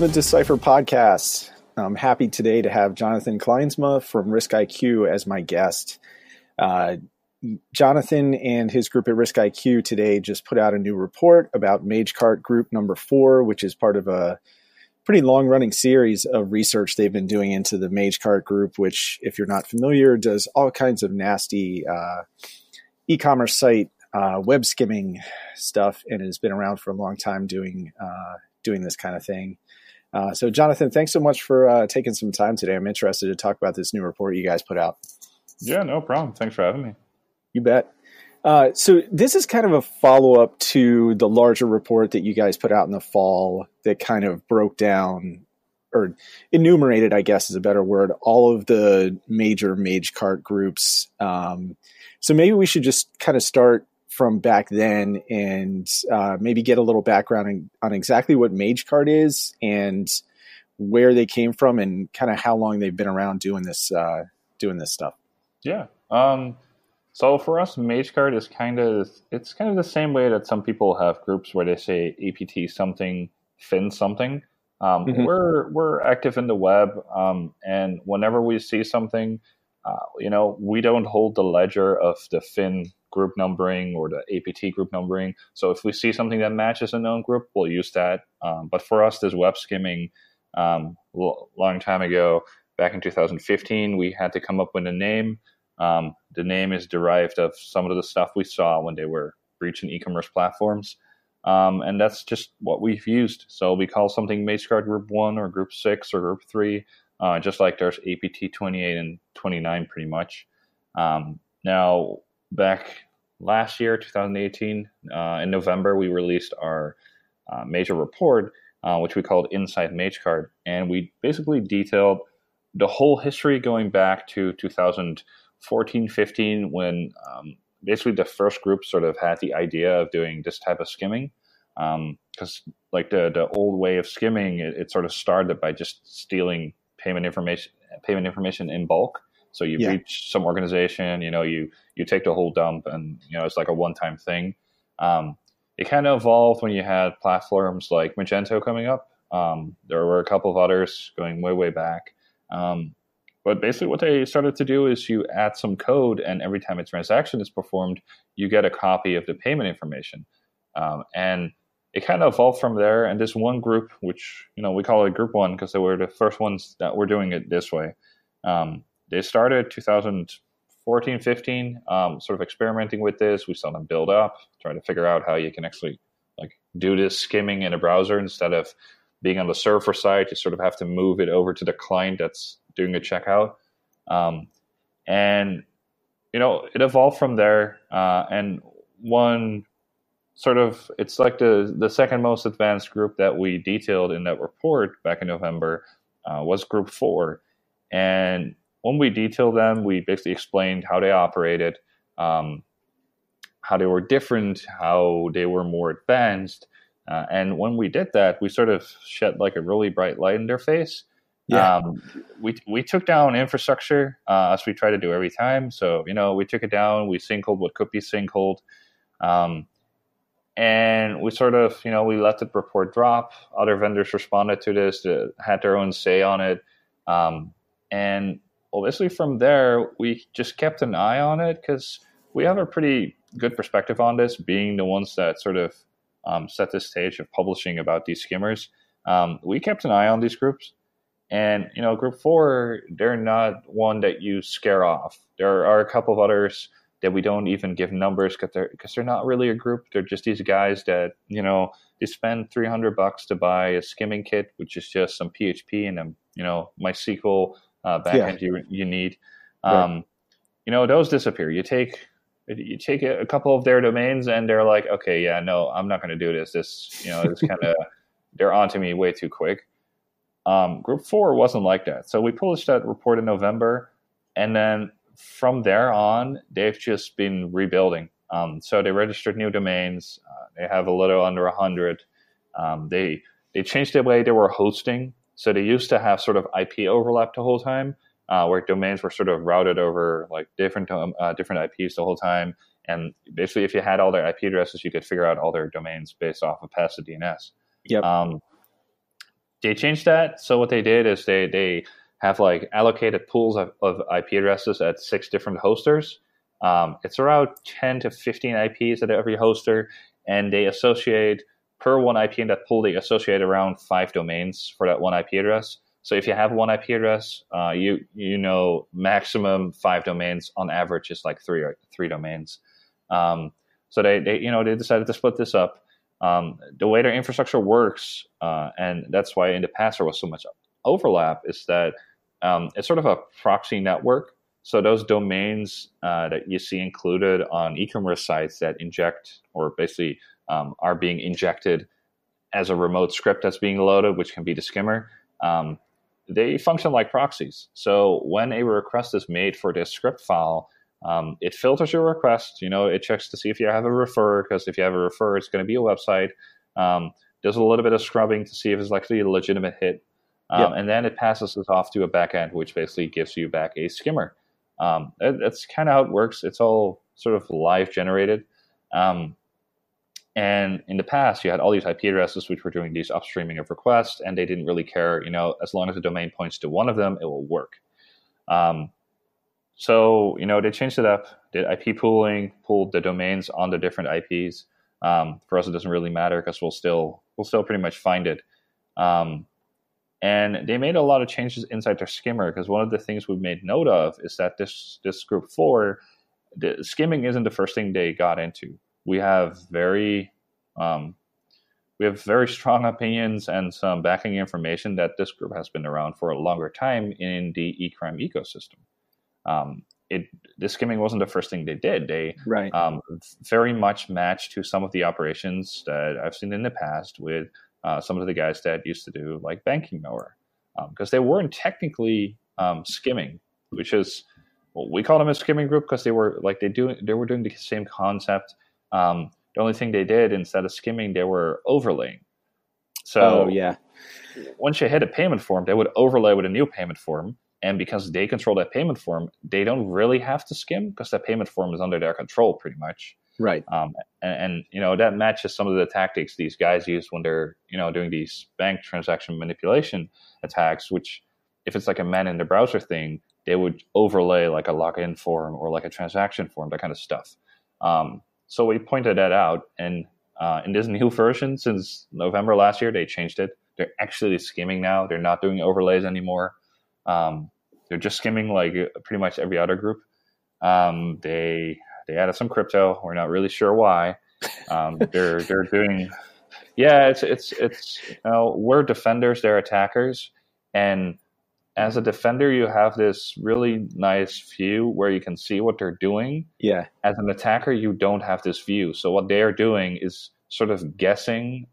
The Decipher Podcast. I'm happy today to have Jonathan Klijnsma from RiskIQ as my guest. Uh, Jonathan and his group at RiskIQ today just put out a new report about MageCart Group Number Four, which is part of a pretty long running series of research they've been doing into the MageCart Group, which, if you're not familiar, does all kinds of nasty uh, e commerce site uh, web skimming stuff and has been around for a long time doing uh, doing this kind of thing. Uh, so, Jonathan, thanks so much for uh, taking some time today. I'm interested to talk about this new report you guys put out. Yeah, no problem. Thanks for having me. You bet. Uh, so this is kind of a follow up to the larger report that you guys put out in the fall that kind of broke down or enumerated, I guess is a better word, all of the major MageCart groups. Um, so maybe we should just kind of start from back then and uh, maybe get a little background on, on exactly what MageCart is and where they came from and kind of how long they've been around doing this uh, doing this stuff. Yeah. Um, so for us, MageCart is kind of it's kind of the same way that some people have groups where they say APT something, fin something. Um, mm-hmm. We're we're active in the web, um, and whenever we see something, uh, you know, we don't hold the ledger of the fin group numbering or the APT group numbering. So if we see something that matches a known group, we'll use that. Um, but for us, this web skimming, um, long time ago, back in 2015, we had to come up with a name. Um, the name is derived of some of the stuff we saw when they were breaching e-commerce platforms. Um, and that's just what we've used. So we call something MageCart Group 1 or Group 6 or Group 3, uh, just like there's APT 28 and 29 pretty much. Um, now, back last year, 2018, uh, in November, we released our uh, major report, uh, which we called Inside MageCart. And we basically detailed the whole history going back to 2014 15 when um, basically the first group sort of had the idea of doing this type of skimming. Because, um, like the, the old way of skimming, it, it sort of started by just stealing payment information payment information in bulk. So you yeah. reach some organization, you know, you you take the whole dump, and you know it's like a one time thing. Um, it kind of evolved when you had platforms like Magento coming up. Um, there were a couple of others going way way back. Um, but basically, what they started to do is you add some code, and every time a transaction is performed, you get a copy of the payment information. Um, and it kind of evolved from there. And this one group, which you know we call it Group One because they were the first ones that were doing it this way. Um, they started 2014, 15, um, sort of experimenting with this. We saw them build up, trying to figure out how you can actually like do this skimming in a browser instead of being on the server side. You sort of have to move it over to the client that's doing a checkout. Um, and you know, it evolved from there. Uh, and one sort of it's like the the second most advanced group that we detailed in that report back in November uh, was Group Four, and when we detailed them, we basically explained how they operated, um, how they were different, how they were more advanced. Uh, and when we did that, we sort of shed like a really bright light in their face. Yeah. Um, we we took down infrastructure uh, as we try to do every time. So you know, we took it down. We sinkholed what could be sinkholed, um, and we sort of you know we let the report drop. Other vendors responded to this, uh, had their own say on it, um, and obviously from there we just kept an eye on it because we have a pretty good perspective on this being the ones that sort of um, set the stage of publishing about these skimmers. Um, we kept an eye on these groups. And you know group four they're not one that you scare off. There are a couple of others that we don't even give numbers because they're because they're not really a group they're just these guys that you know they spend 300 bucks to buy a skimming kit which is just some php and a you know mysql uh, backend yeah. you you need. Um, right. You know, those disappear. You take you take a couple of their domains and they're like, okay, yeah, no, I'm not going to do this. This you know, it's kind of they're onto me way too quick. Um, group four wasn't like that. So we published that report in November, and then from there on, they've just been rebuilding. Um, so they registered new domains. Uh, they have a little under a hundred. Um, they they changed the way they were hosting so they used to have sort of IP overlap the whole time, uh, where domains were sort of routed over like different um, uh, different IPs the whole time. And basically, if you had all their IP addresses, you could figure out all their domains based off of passive DNS. Yep. Um, they changed that. So what they did is they they have like allocated pools of, of IP addresses at six different hosters. Um, it's around 10 to 15 IPs at every hoster, and they associate per one IP in that pool, they associate around five domains for that one IP address. So if you have one IP address, uh, you you know maximum five domains on average is like three or three domains. Um, so they, they you know they decided to split this up. Um, the way their infrastructure works, uh, and that's why in the past there was so much overlap, is that um, it's sort of a proxy network. So those domains uh, that you see included on e-commerce sites that inject or basically um, are being injected as a remote script that's being loaded, which can be the skimmer. Um, they function like proxies. So when a request is made for this script file, um, it filters your request. You know, it checks to see if you have a refer, because if you have a refer, it's going to be a website. Um, does a little bit of scrubbing to see if it's actually a legitimate hit. Um. And then it passes this off to a backend, which basically gives you back a skimmer. Um, that's kind of how it works. It's all sort of live generated. Um, and in the past, you had all these IP addresses which were doing these upstreaming of requests, and they didn't really care. You know, as long as the domain points to one of them, it will work. Um, so you know, they changed it up. Did IP pooling, pulled the domains on the different IPs. Um, for us, it doesn't really matter because we'll still we'll still pretty much find it. Um, and they made a lot of changes inside their skimmer because one of the things we made note of is that this this group four, the skimming isn't the first thing they got into we have very um, we have very strong opinions and some backing information that this group has been around for a longer time in the e-crime ecosystem. Um, it the skimming wasn't the first thing they did. They right. um, very much matched to some of the operations that I've seen in the past with uh, some of the guys that used to do like banking malware because um, they weren't technically um, skimming, which is well, we call them a skimming group because they were like they do they were doing the same concept um, the only thing they did instead of skimming, they were overlaying. So oh, yeah, once you hit a payment form, they would overlay with a new payment form. And because they control that payment form, they don't really have to skim because that payment form is under their control pretty much. Right. Um, and, and, you know that matches some of the tactics these guys use when they're you know doing these bank transaction manipulation attacks. Which, if it's like a man in the browser thing, they would overlay like a login form or like a transaction form, that kind of stuff. Um, so we pointed that out, and uh, in this new version, since November last year, they changed it. They're actually skimming now. They're not doing overlays anymore. Um, they're just skimming like pretty much every other group. Um, they they added some crypto. We're not really sure why. Um, they're they're doing, yeah. It's it's it's you know, we're defenders. They're attackers, and as a defender, you have this really nice view where you can see what they're doing. Yeah. As an attacker, you don't have this view. So what they are doing is sort of guessing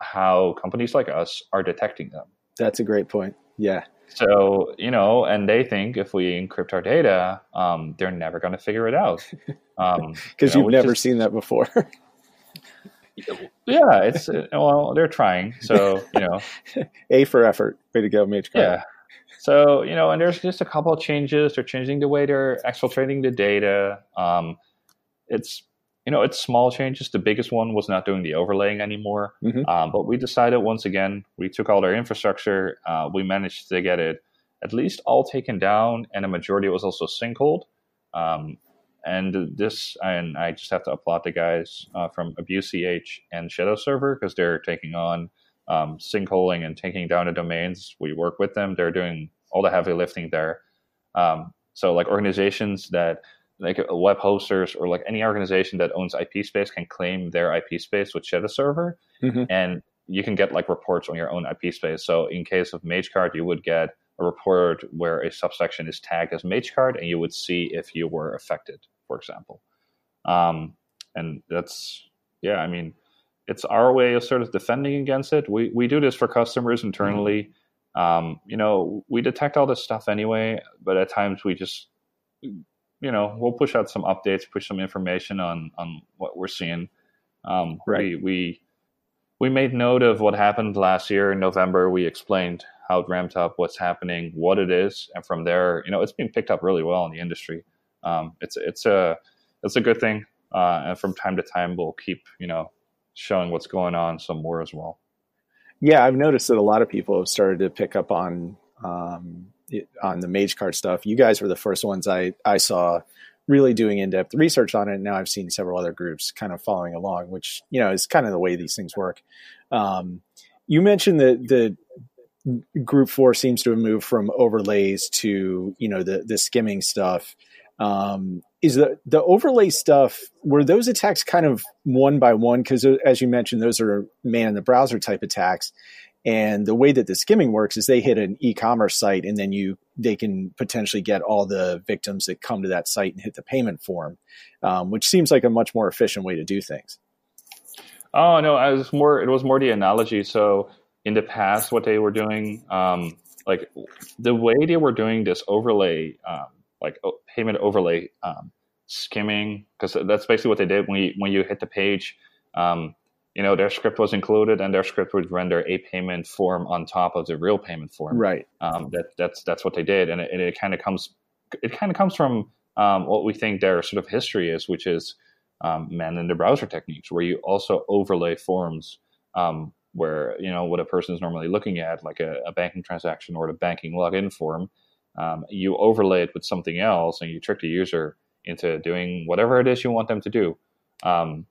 how companies like us are detecting them. That's a great point. Yeah. So, you know, and they think if we encrypt our data, um, they're never going to figure it out. Um, because you know, you've never seen that before. yeah, it's, uh, well, they're trying. So, you know, A for effort. Way to go, Mage. Yeah. So, you know, and there's just a couple of changes. They're changing the way they're exfiltrating the data. Um, it's, you know, it's small changes. The biggest one was not doing the overlaying anymore. Mm-hmm. Um, but we decided once again, we took all their infrastructure. Uh, we managed to get it at least all taken down, and a majority was also sinkholed. Um, and this, and I just have to applaud the guys uh, from AbuseCH and Shadowserver because they're taking on um, sinkholing and taking down the domains. We work with them. They're doing all the heavy lifting there. Um, so like organizations that like web hosters or like any organization that owns IP space can claim their IP space with Shadowserver, mm-hmm. and you can get like reports on your own IP space. So in case of MageCart, you would get a report where a subsection is tagged as MageCart, and you would see if you were affected, for example. Um, and that's yeah, I mean it's our way of sort of defending against it. We we do this for customers internally. Mm-hmm. Um, you know, we detect all this stuff anyway, but at times we just you know we'll push out some updates, push some information on on what we're seeing. Um, right. We, we we made note of what happened last year in November. We explained how it ramped up, what's happening, what it is, and from there, you know, it's being picked up really well in the industry. Um, it's it's a it's a good thing, uh, and from time to time, we'll keep you know showing what's going on some more as well. Yeah, I've noticed that a lot of people have started to pick up on um, on the MageCart stuff. You guys were the first ones I I saw really doing in depth research on it. And now I've seen several other groups kind of following along, which you know is kind of the way these things work. Um, you mentioned that the group four seems to have moved from overlays to you know the the skimming stuff. Um, is the the overlay stuff were those attacks kind of one by one? Because as you mentioned those are man in the browser type attacks. And the way that the skimming works is they hit an e-commerce site and then you they can potentially get all the victims that come to that site and hit the payment form um, which seems like a much more efficient way to do things. Oh no it was more it was more the analogy. So in the past what they were doing um, like the way they were doing this overlay um, like payment overlay um, skimming because that's basically what they did when you when you hit the page. Um, you know, their script was included, and their script would render a payment form on top of the real payment form. Right. Um, that that's that's what they did, and it, it kind of comes it kind of comes from um, what we think their sort of history is, which is um, man in the browser techniques, where you also overlay forms um, where you know what a person is normally looking at, like a, a banking transaction or the banking login form, um, you overlay it with something else and you trick the user into doing whatever it is you want them to do. Um,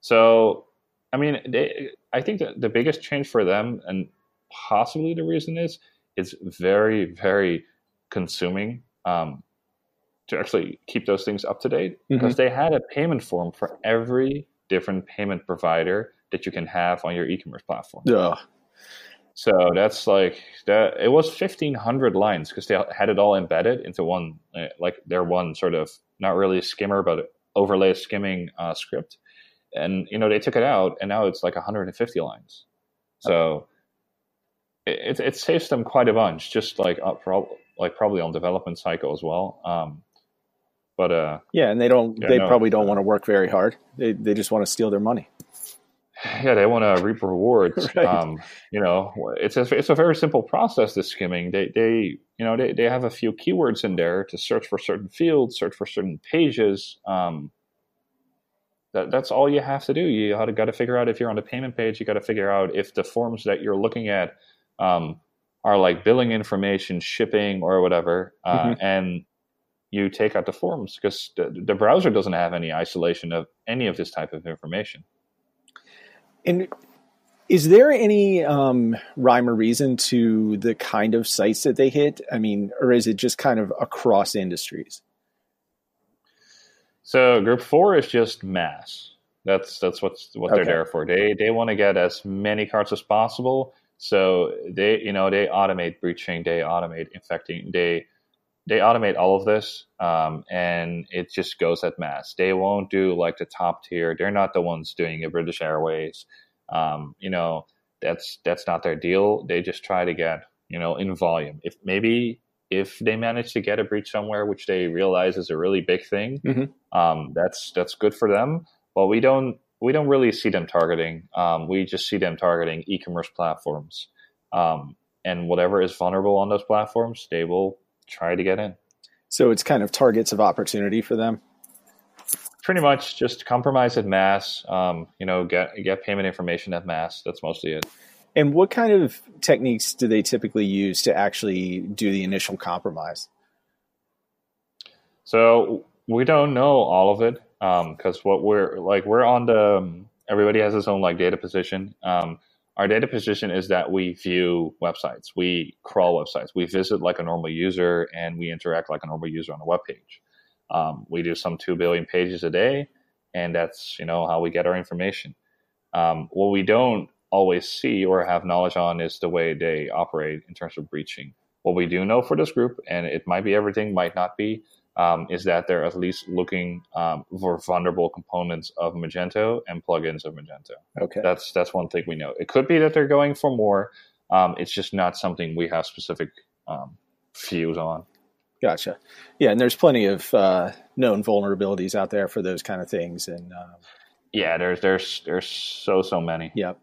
so, I mean, they, I think that the biggest change for them, and possibly the reason is, it's very, very consuming um, to actually keep those things up to date because mm-hmm. they had a payment form for every different payment provider that you can have on your e-commerce platform. Yeah. So that's like that. It was fifteen hundred lines because they had it all embedded into one, uh, like their one sort of not really skimmer, but overlay skimming uh, script. And you know they took it out, and now it's like 150 lines. So it, it, saves them quite a bunch, just like uh, pro- like probably on development cycle as well. Um, but uh, yeah, and they don't. Yeah, they no, probably don't uh, want to work very hard. They they just want to steal their money yeah, they want to reap rewards. right. um, you know, it's a, it's a very simple process. This skimming, they they you know they, they have a few keywords in there to search for certain fields, search for certain pages. Um, that that's all you have to do. You got to got to figure out if you're on the payment page. You got to figure out if the forms that you're looking at um, are like billing information, shipping, or whatever, uh, mm-hmm. and you take out the forms because the, the browser doesn't have any isolation of any of this type of information. And is there any um, rhyme or reason to the kind of sites that they hit? I mean, or is it just kind of across industries? So group four is just mass. That's that's what's what they're there for. They they want to get as many cards as possible. So they you know they automate breaching, they automate infecting, they they automate all of this, um, and it just goes at mass. They won't do like the top tier. They're not the ones doing it. British Airways, um, you know, that's that's not their deal. They just try to get you know in volume. If maybe if they manage to get a breach somewhere, which they realize is a really big thing, mm-hmm. um, that's that's good for them. But we don't we don't really see them targeting. Um, we just see them targeting e-commerce platforms, um, and whatever is vulnerable on those platforms, they will try to get in. So it's kind of targets of opportunity for them. Pretty much just compromise at mass. Um, you know, get get payment information at mass. That's mostly it. And what kind of techniques do they typically use to actually do the initial compromise? So we don't know all of it because um, what we're like we're on the um, everybody has his own like data position. Um, our data position is that we view websites, we crawl websites, we visit like a normal user, and we interact like a normal user on a web page. Um, we do some two billion pages a day, and that's you know how we get our information. Um, what we don't always see or have knowledge on is the way they operate in terms of breaching. What we do know for this group, and it might be everything, might not be, um, is that they're at least looking um, for vulnerable components of Magento and plugins of Magento. Okay, that's that's one thing we know. It could be that they're going for more. Um, it's just not something we have specific um, views on. Gotcha. Yeah, and there's plenty of uh, known vulnerabilities out there for those kind of things, and um, yeah, there's there's there's so so many. Yep.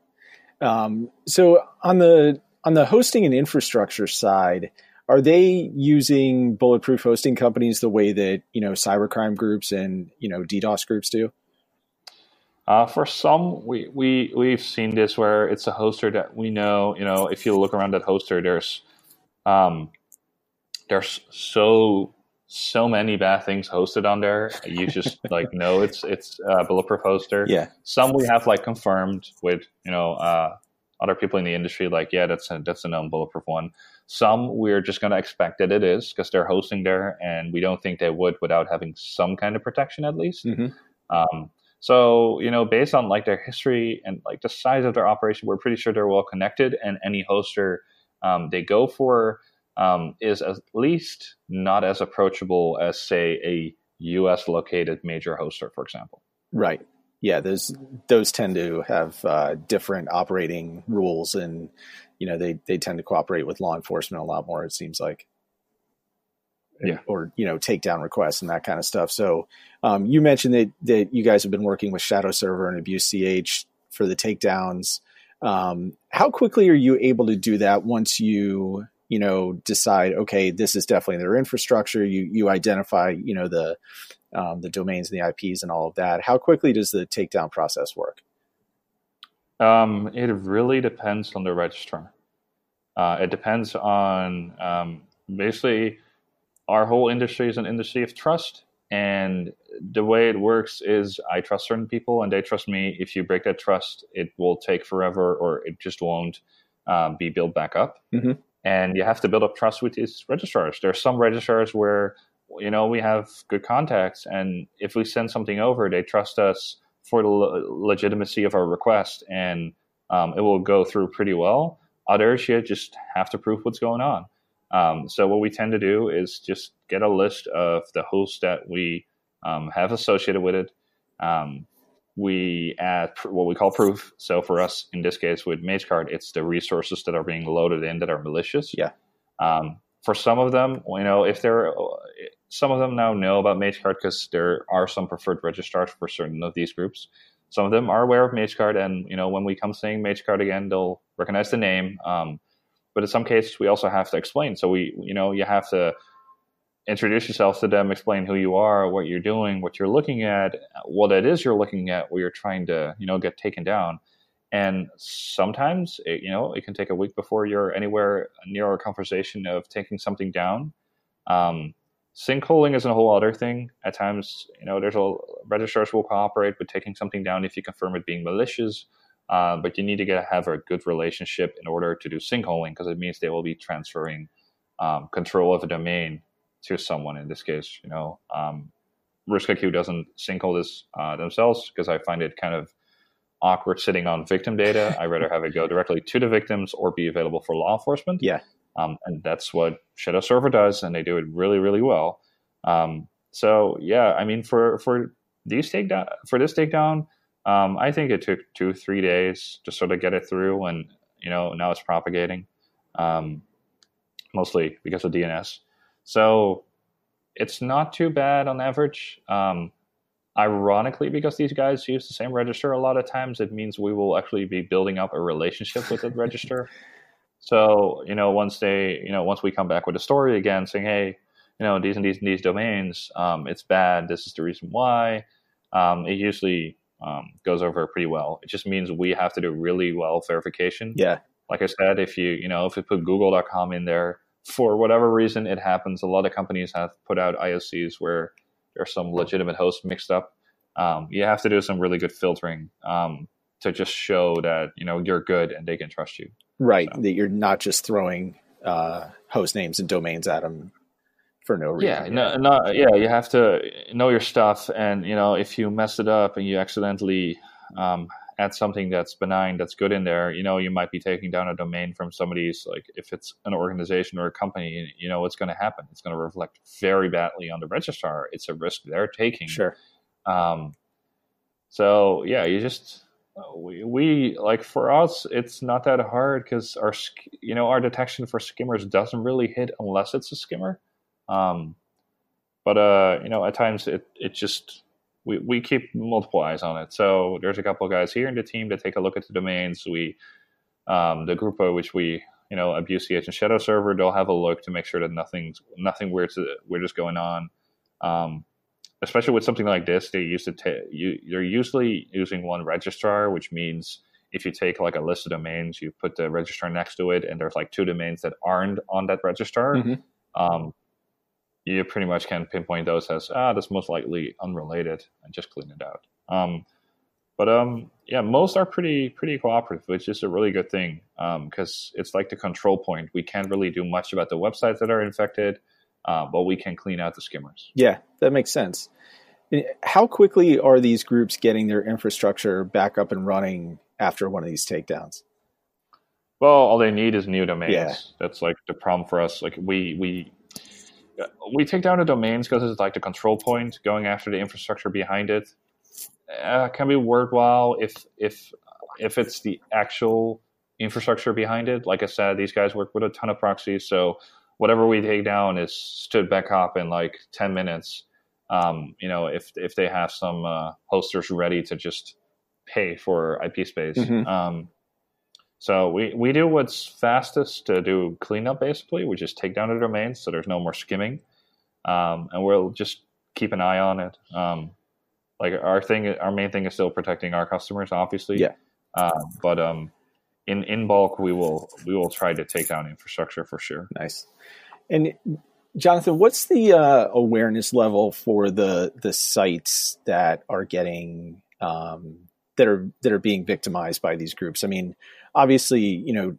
Um, so on the on the hosting and infrastructure side, are they using bulletproof hosting companies the way that you know cybercrime groups and you know DDoS groups do? Uh, for some, we, we, we've seen this where it's a hoster that we know, you know, if you look around that hoster, there's, um, there's so, so many bad things hosted on there. You just like know it's, it's a bulletproof hoster. Yeah. Some we have like confirmed with, you know, uh, other people in the industry, like, yeah, that's a, that's a known bulletproof one. Some we're just going to expect that it is because they're hosting there and we don't think they would without having some kind of protection at least. Mm-hmm. Um, so, you know, based on like their history and like the size of their operation, we're pretty sure they're well connected. And any hoster um, they go for um, is at least not as approachable as, say, a U.S. located major hoster, for example. Right. Yeah, those those tend to have uh, different operating rules, and you know they they tend to cooperate with law enforcement a lot more. It seems like yeah. or you know takedown requests and that kind of stuff. So um, you mentioned that that you guys have been working with Shadowserver and Abuse CH for the takedowns. Um, how quickly are you able to do that once you you know decide okay this is definitely their infrastructure you you identify you know the um, the domains and the IPs and all of that how quickly does the takedown process work um, it really depends on the registrar uh, it depends on um, basically our whole industry is an industry of trust. And the way it works is I trust certain people and they trust me. If you break that trust, it will take forever or it just won't um, be built back up. Mm-hmm. And you have to build up trust with these registrars. There are some registrars where, you know, we have good contacts. And if we send something over, they trust us for the legitimacy of our request and um, it will go through pretty well. Others, you just have to prove what's going on. Um, so what we tend to do is just get a list of the hosts that we um, have associated with it. Um, we add what we call proof. So for us, in this case with MageCart, it's the resources that are being loaded in that are malicious. Yeah. Um, for some of them, you know, if there, some of them now know about MageCart because there are some preferred registrars for certain of these groups. Some of them are aware of MageCart, and you know, when we come saying MageCart again, they'll recognize the name. Um, but in some cases, we also have to explain. So we, you know, you have to introduce yourself to them, explain who you are, what you're doing, what you're looking at, what it is you're looking at, what you're trying to, you know, get taken down. And sometimes, it, you know, it can take a week before you're anywhere near a conversation of taking something down. Um, sinkholing is a whole other thing. At times, you know, there's a registrars will cooperate with taking something down if you confirm it being malicious. Uh, but you need to get have a good relationship in order to do sinkholing because it means they will be transferring um, control of a domain to someone. In this case, you know, um, RiskIQ doesn't sinkhole this uh, themselves because I find it kind of awkward sitting on victim data. I rather have it go directly to the victims or be available for law enforcement. Yeah, um, and that's what Shadowserver does, and they do it really, really well. Um, so yeah, I mean, for for these takedown for this takedown um, I think it took two, three days to sort of get it through, and you know now it's propagating, um, mostly because of DNS. So it's not too bad on average. Um, ironically, because these guys use the same register a lot of times, it means we will actually be building up a relationship with the register. So you know, once they, you know, once we come back with a story again, saying, "Hey, you know, these and these and these domains, um, it's bad. This is the reason why." Um, it usually um, goes over pretty well. It just means we have to do really well verification. Yeah. Like I said, if you you know if you put Google.com in there for whatever reason it happens, a lot of companies have put out IOCs where there's some legitimate hosts mixed up. Um, you have to do some really good filtering um, to just show that you know you're good and they can trust you. Right. So. That you're not just throwing uh, host names and domains at them for no reason. Yeah, no, no, yeah, you have to know your stuff, and you know if you mess it up and you accidentally um, add something that's benign, that's good in there, you know you might be taking down a domain from somebody's like if it's an organization or a company, you know what's going to happen. It's going to reflect very badly on the registrar. It's a risk they're taking. Sure. Um, so yeah, you just we, we like for us it's not that hard because our you know our detection for skimmers doesn't really hit unless it's a skimmer um, but uh, you know, at times it it just we, we keep multiple eyes on it. So there's a couple guys here in the team that take a look at the domains. We um, the group which we you know abuse and Shadowserver, they'll have a look to make sure that nothing's nothing weird to, weird is going on. Um, especially with something like this, they used to ta- you, they're usually using one registrar, which means if you take like a list of domains, you put the registrar next to it, and there's like two domains that aren't on that registrar. Mm-hmm. Um, you pretty much can pinpoint those as ah, that's most likely unrelated, and just clean it out. Um, but um, yeah, most are pretty pretty cooperative, which is a really good thing because um, it's like the control point. We can't really do much about the websites that are infected, uh, but we can clean out the skimmers. Yeah, that makes sense. How quickly are these groups getting their infrastructure back up and running after one of these takedowns? Well, all they need is new domains. Yeah. That's like the problem for us. Like we we we take down the domains because it's like the control point going after the infrastructure behind it uh, can be worthwhile if if if it's the actual infrastructure behind it. Like I said, these guys work with a ton of proxies, so whatever we take down is stood back up in like ten minutes. Um, you know, if if they have some uh, hosters ready to just pay for IP space. Mm-hmm. Um, so we, we do what's fastest to do cleanup basically, We just take down the domains so there's no more skimming. Um, and we'll just keep an eye on it. Um, like our thing, our main thing is still protecting our customers, obviously. Yeah. Uh, but um, in in bulk, we will we will try to take down infrastructure for sure. Nice. And Jonathan, what's the uh, awareness level for the the sites that are getting um, that are that are being victimized by these groups? I mean, obviously, you know,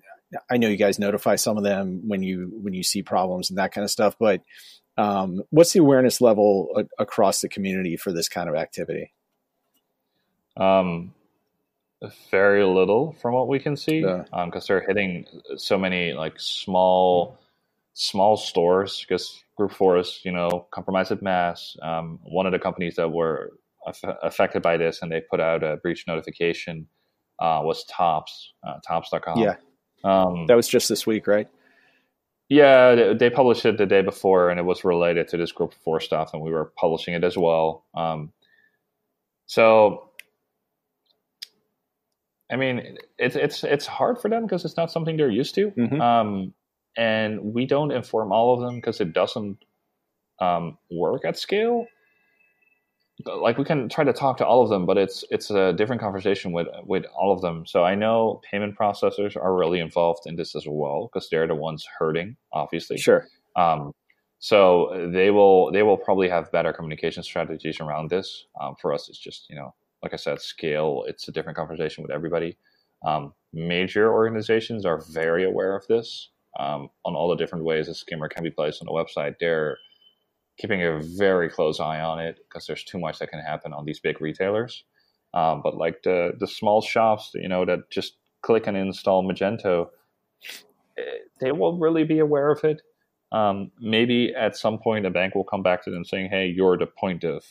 I know you guys notify some of them when you when you see problems and that kind of stuff, but um, what's the awareness level a- across the community for this kind of activity? Um, very little from what we can see, because yeah. um, they're hitting so many like small, small stores. Because Group Four is, you know, compromised at mass. Um, one of the companies that were aff- affected by this and they put out a breach notification uh, was Topps, uh, Topps.com. Yeah, um, that was just this week, right? Yeah, they published it the day before, and it was related to this group four stuff, and we were publishing it as well. Um, so, I mean, it's it's it's hard for them because it's not something they're used to, mm-hmm. um, and we don't inform all of them because it doesn't um, work at scale like we can try to talk to all of them, but it's it's a different conversation with with all of them. So I know payment processors are really involved in this as well because they're the ones hurting, obviously. Sure. Um, so they will they will probably have better communication strategies around this. Um, for us, it's just you know, like I said, scale. It's a different conversation with everybody. Um, major organizations are very aware of this um, on all the different ways a skimmer can be placed on the website. They're keeping a very close eye on it because there's too much that can happen on these big retailers. Um, but like the the small shops, you know, that just click and install Magento, eh, they won't really be aware of it. Um, maybe at some point a bank will come back to them saying, "Hey, you're the point of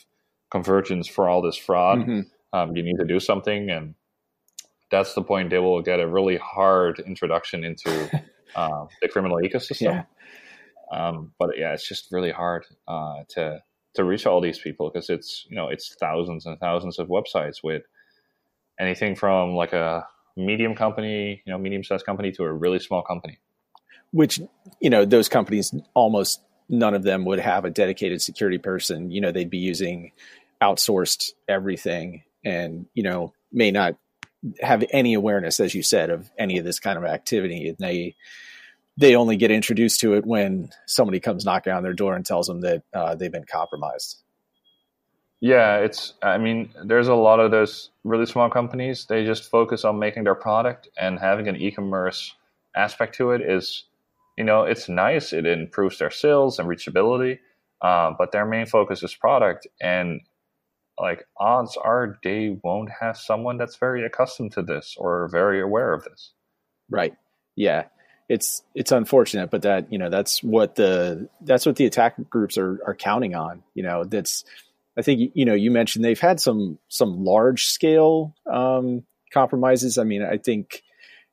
convergence for all this fraud. Mm-hmm. Um, you need to do something." And that's the point they will get a really hard introduction into uh, the criminal ecosystem. Yeah. Um, but yeah, it's just really hard uh, to to reach all these people because it's you know it's thousands and thousands of websites with anything from like a medium company, you know, medium sized company to a really small company. Which you know those companies almost none of them would have a dedicated security person. You know, they'd be using outsourced everything, and you know may not have any awareness, as you said, of any of this kind of activity, and they they only get introduced to it when somebody comes knocking on their door and tells them that uh, they've been compromised. Yeah, it's. I mean, there's a lot of those really small companies. They just focus on making their product and having an e-commerce aspect to it is, you know, it's nice. It improves their sales and reachability, uh, but their main focus is product. And like, odds are they won't have someone that's very accustomed to this or very aware of this. Right. Yeah it's it's unfortunate, but that you know that's what the that's what the attack groups are are counting on. You know, that's I think you know you mentioned they've had some some large scale um, compromises. I mean, I think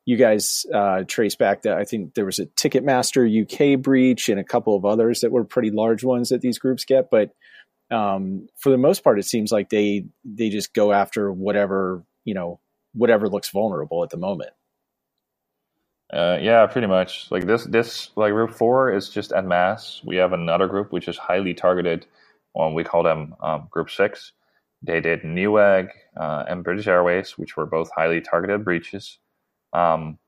you guys uh, trace back that I think there was a Ticketmaster UK breach and a couple of others that were pretty large ones that these groups get, but um, for the most part, it seems like they they just go after whatever you know whatever looks vulnerable at the moment. Uh, yeah, pretty much. Like this, this like group four is just at mass. We have another group which is highly targeted well, we call them um, Group Six. They did Newegg uh, and British Airways, which were both highly targeted breaches. Um,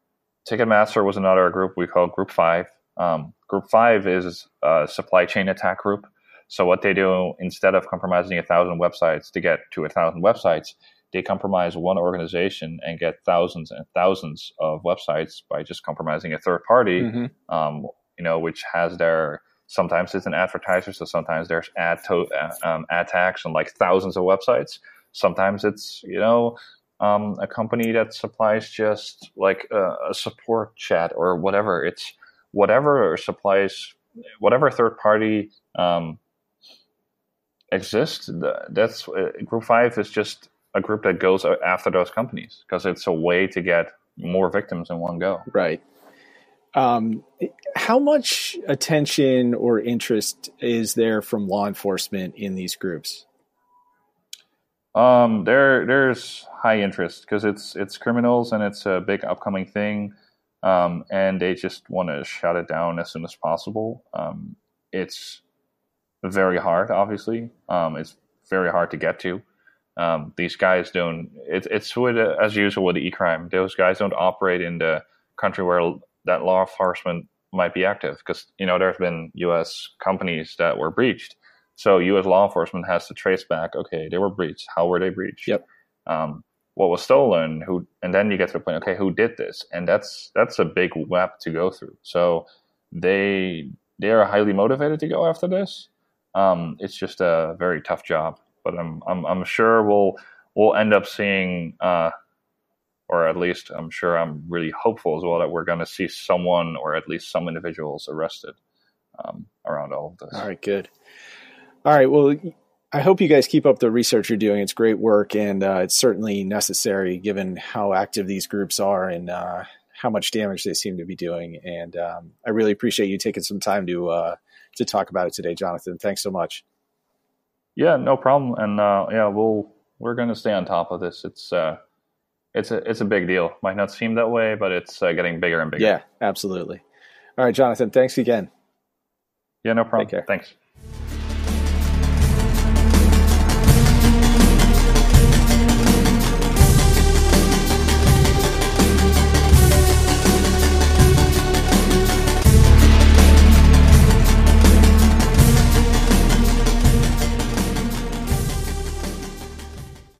Ticketmaster was another group we call Group Five. Um, group Five is a supply chain attack group. So what they do instead of compromising a thousand websites to get to a thousand websites, they compromise one organization and get thousands and thousands of websites by just compromising a third party, mm-hmm. um, you know, which has their sometimes it's an advertiser, so sometimes there's ad to, uh, um, ad tags on like thousands of websites. Sometimes it's you know um, a company that supplies just like a, a, support chat or whatever. It's whatever supplies whatever third party um, exists. That's uh, Group Five is just a group that goes after those companies because it's a way to get more victims in one go. Right. Um, how much attention or interest is there from law enforcement in these groups? Um, there, there's high interest because it's it's criminals and it's a big upcoming thing, um, and they just want to shut it down as soon as possible. Um, it's very hard, obviously. Um, it's very hard to get to. Um, these guys don't. It, it's with, as usual with the e-crime. Those guys don't operate in the country where that law enforcement might be active because you know there's been U.S. companies that were breached. So U.S. law enforcement has to trace back. Okay, they were breached. How were they breached? Yep. Um, what was stolen? Who? And then you get to the point. Okay, who did this? And that's that's a big web to go through. So they they are highly motivated to go after this. Um, it's just a very tough job but I'm I'm, I'm sure we'll we'll end up seeing, uh, or at least I'm sure I'm really hopeful as well that we're going to see someone or at least some individuals arrested um, around all of this. All right, good. All right, well. I hope you guys keep up the research you're doing. It's great work, and uh, it's certainly necessary given how active these groups are and uh, how much damage they seem to be doing. And um, I really appreciate you taking some time to uh, to talk about it today, Jonathan. Thanks so much. Yeah, no problem. And uh, yeah, we'll we're going to stay on top of this. It's uh, it's a it's a big deal. Might not seem that way, but it's uh, getting bigger and bigger. Yeah, absolutely. All right, Jonathan. Thanks again. Yeah, no problem. Thanks.